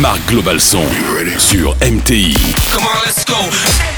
Marc Global Son sur MTI. Come on, let's go.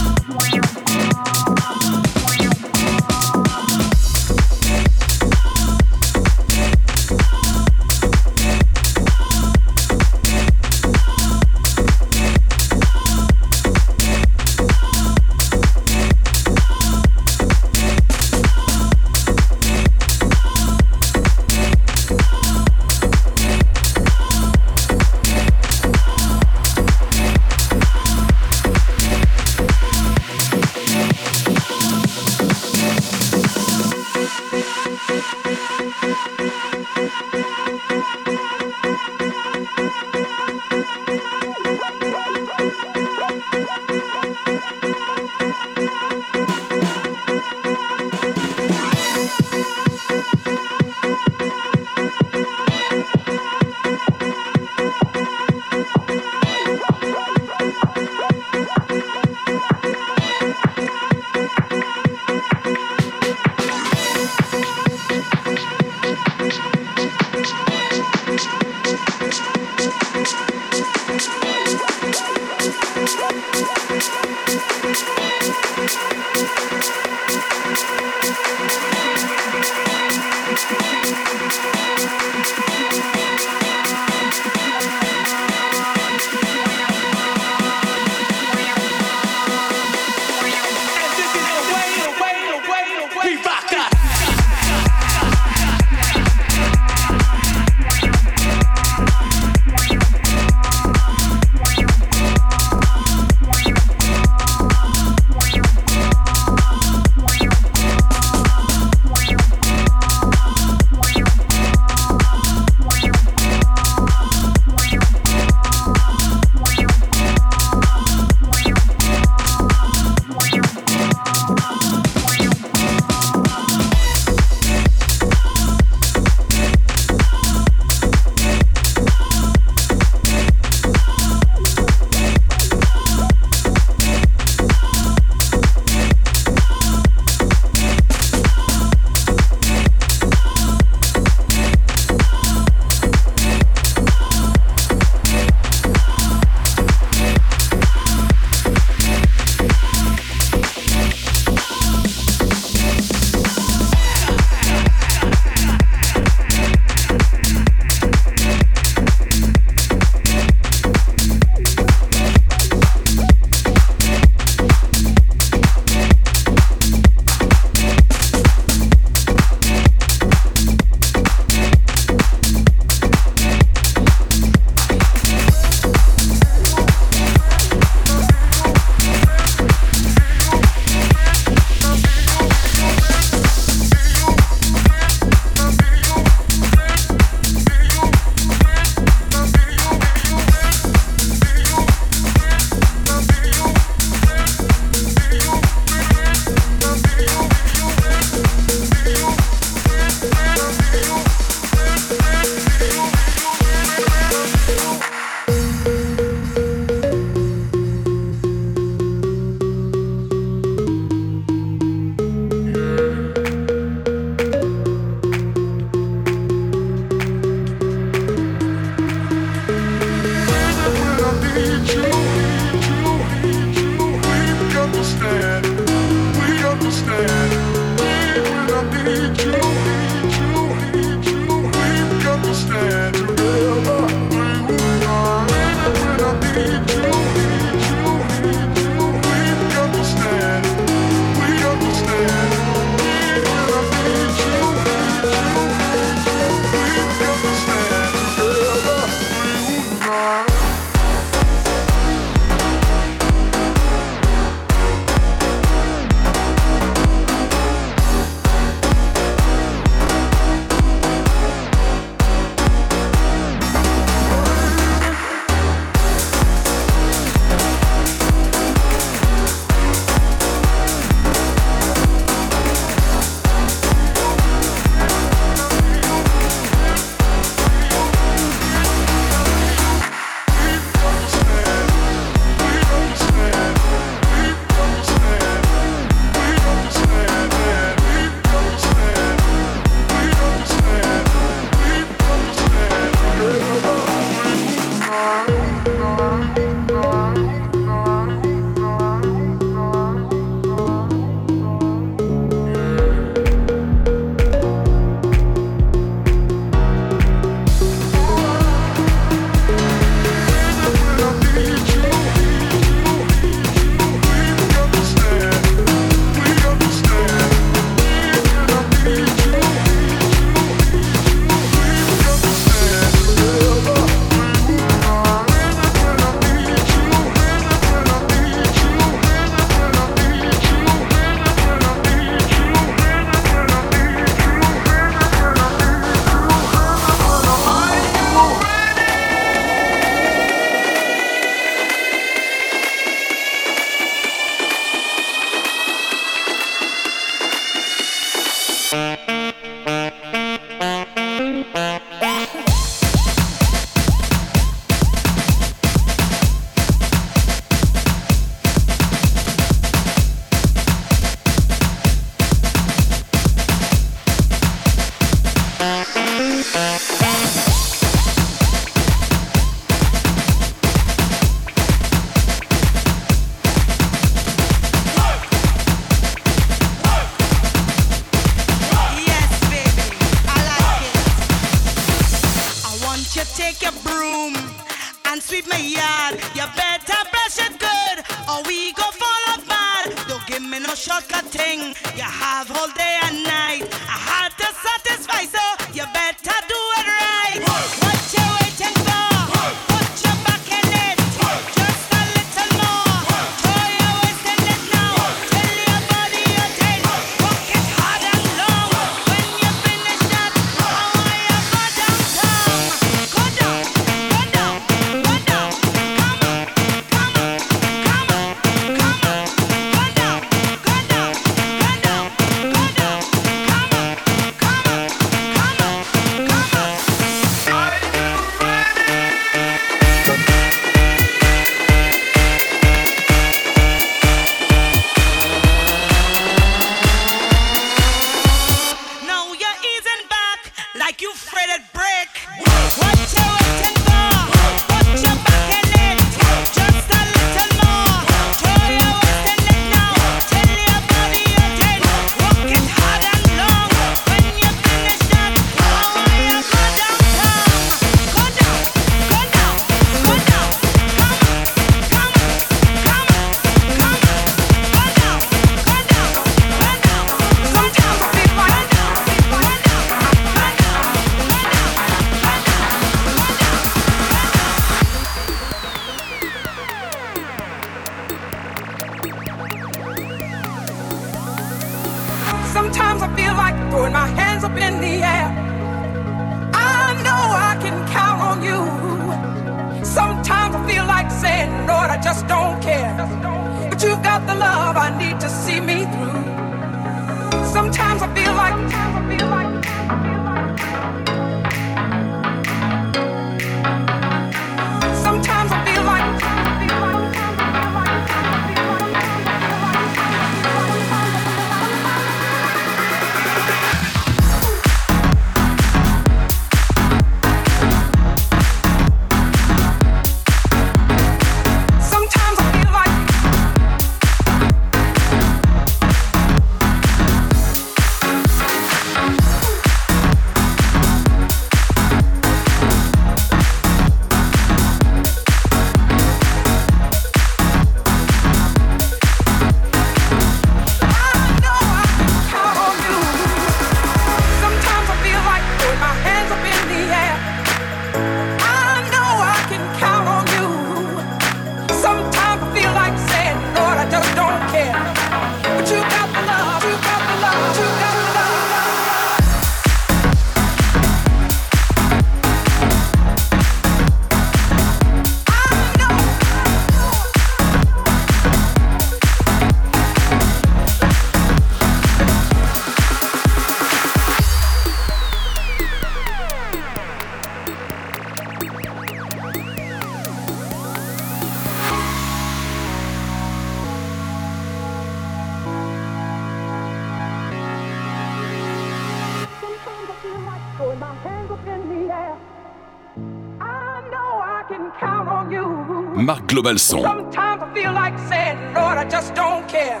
Marc Globalson. Sometimes I feel like saying, Lord, I just don't care.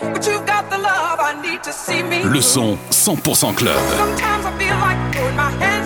But you've got the love I need to see me. Le son 100% club. Sometimes I feel like putting my hands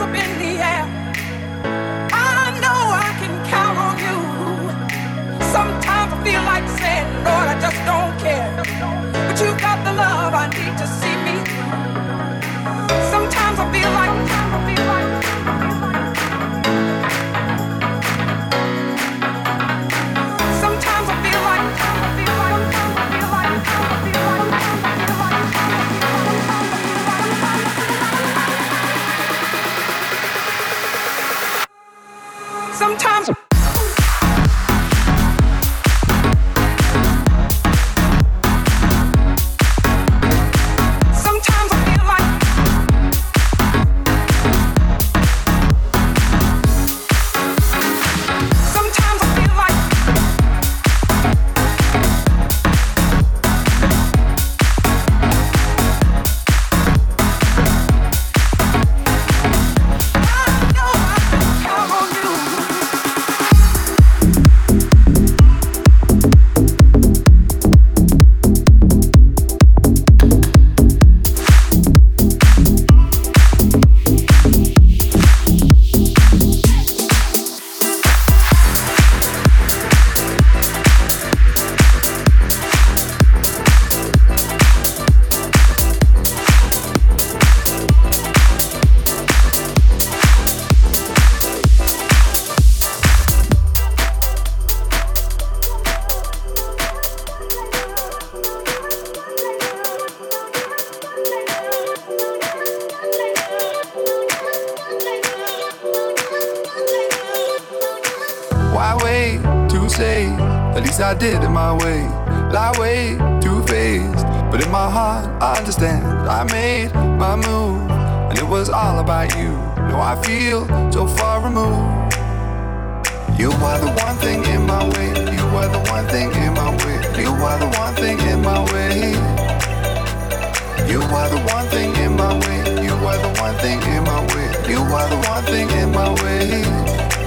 You are the one thing in my way.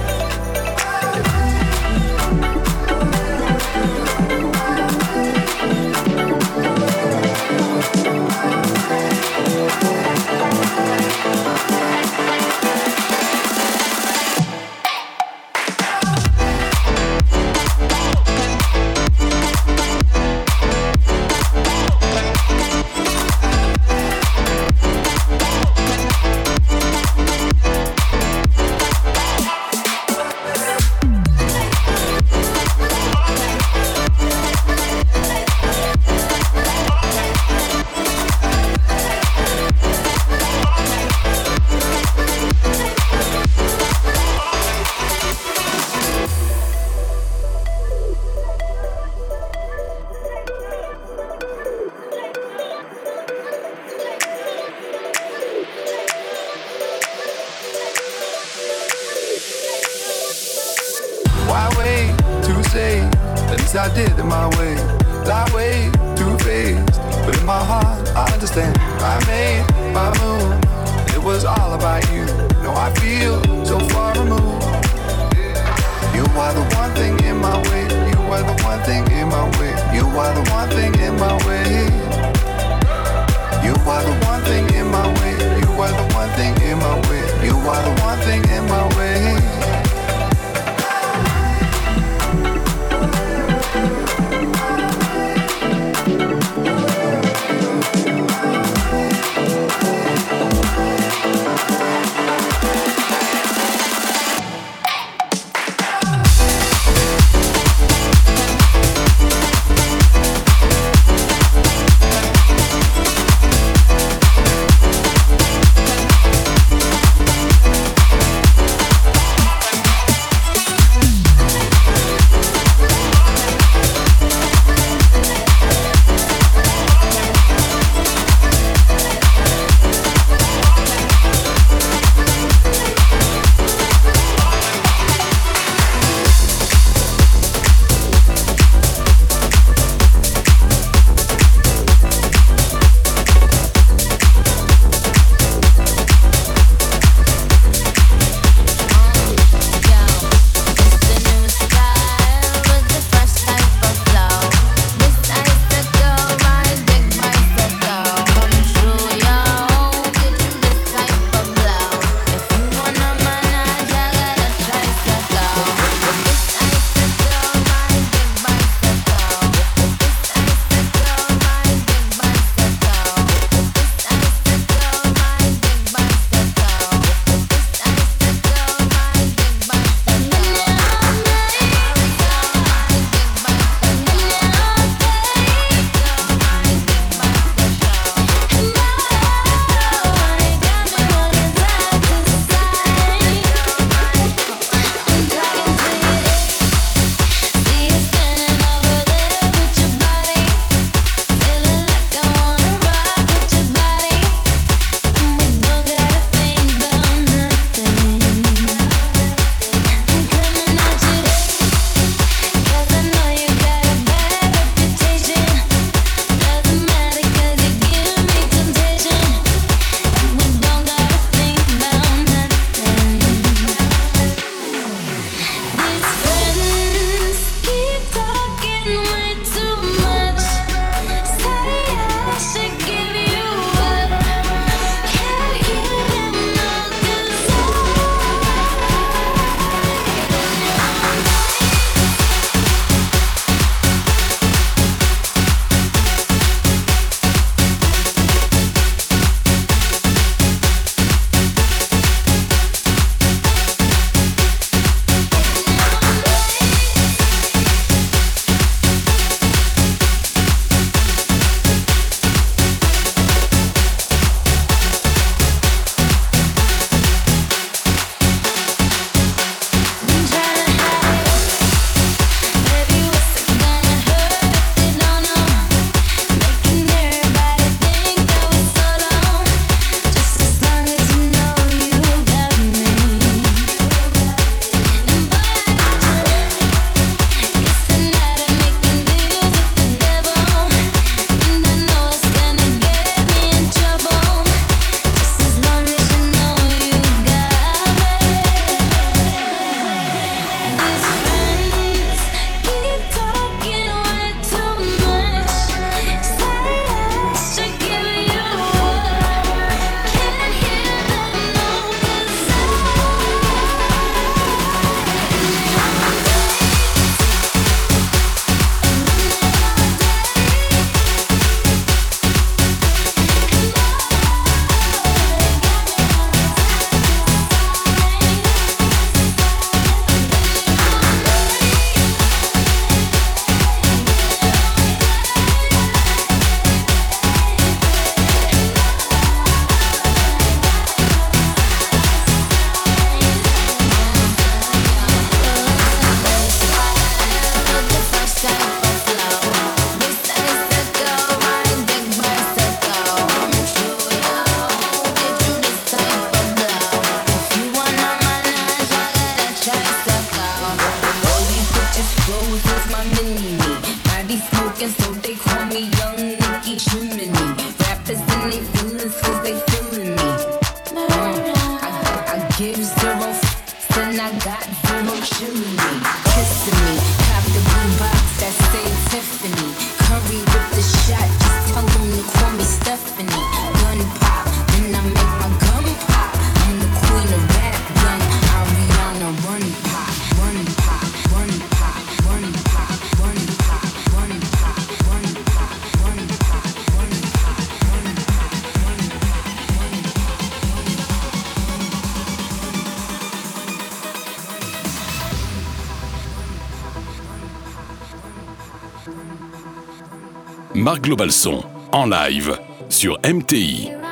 I did it my way. That way, through phased. But in my heart, I understand. I made my move. It was all about you. No, I feel so far removed. You are the one thing in my way. You are the one thing in my way. You are the one thing in my way. You are the one thing in my way. You are the one thing in my way. You are the one thing in my way. my mini me. Smoking so Global Son, en live, sur MTI.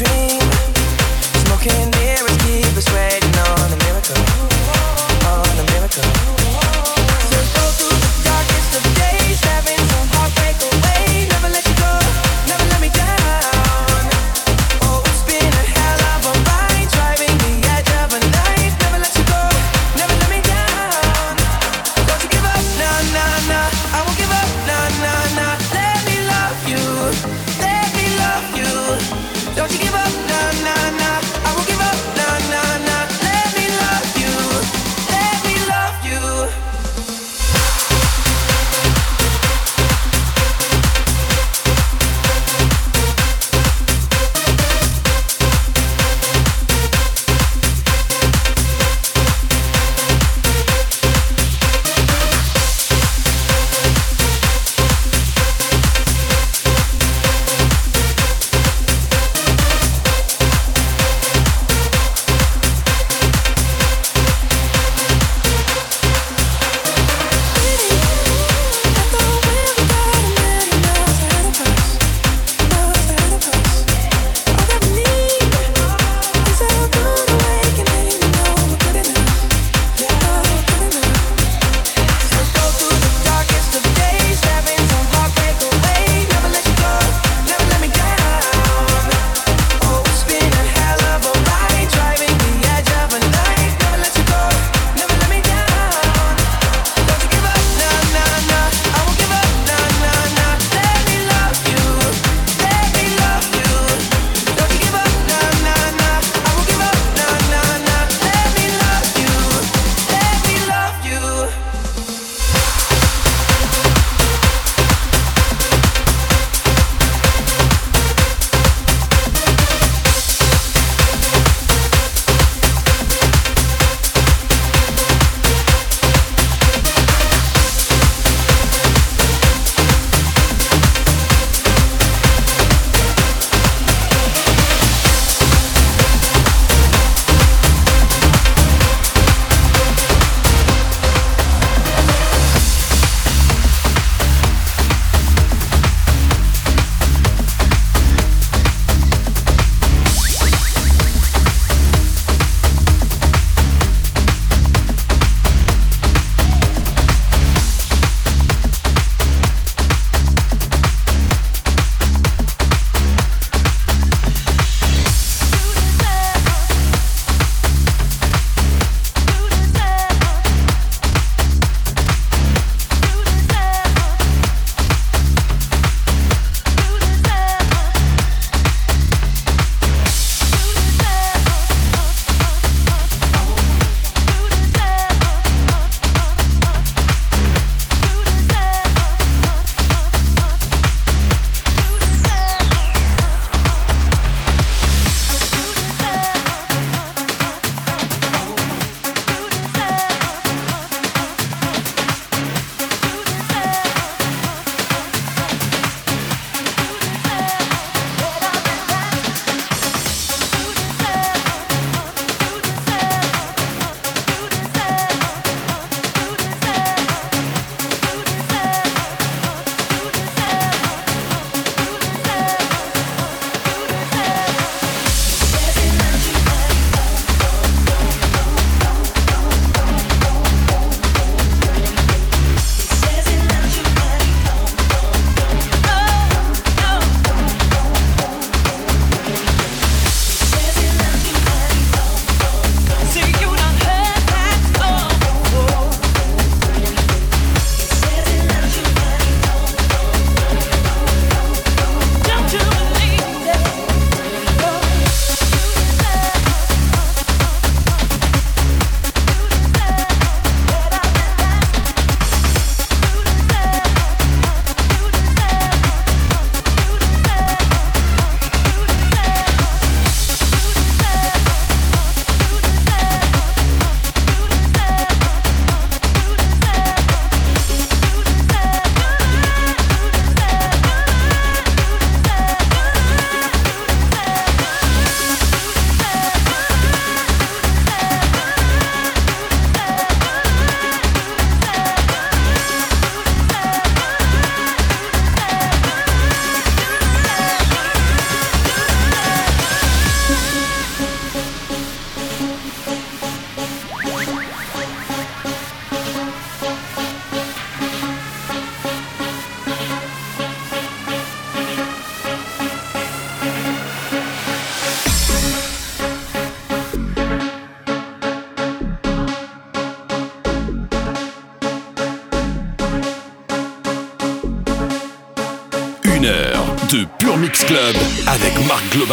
Don't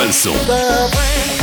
Manson.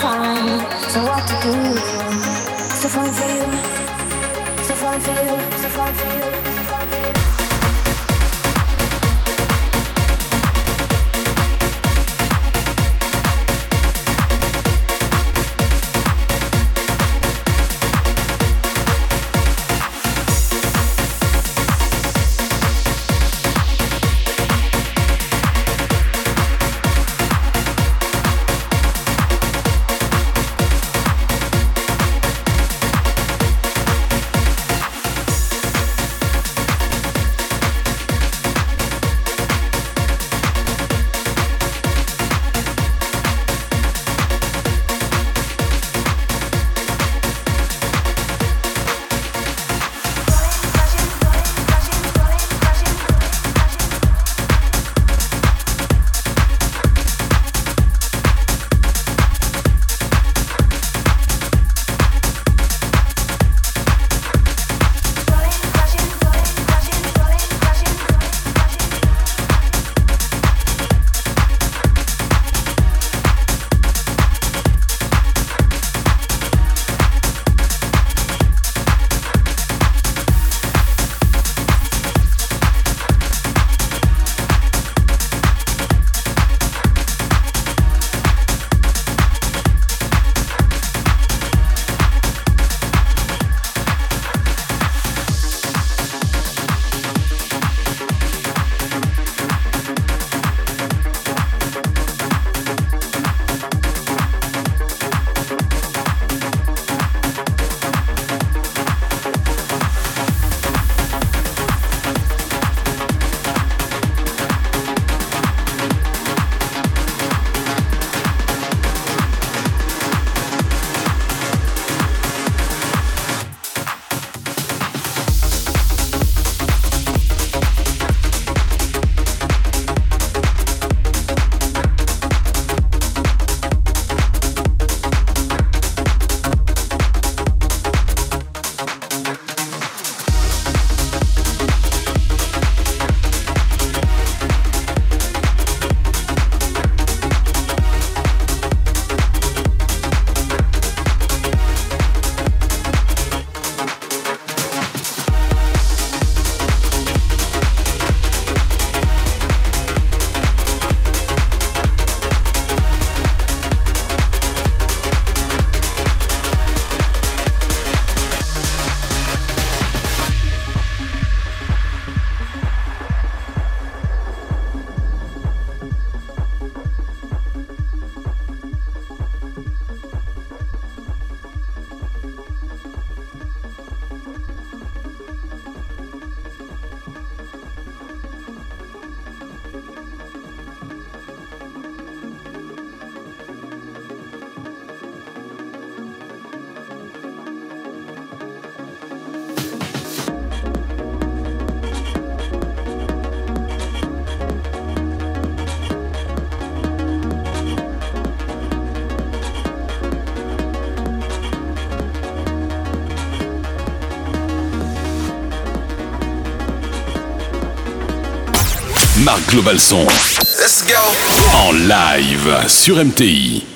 So what to do? So fun for you. So fun for you. So fun for you. Global Son. Let's go. En live sur MTI.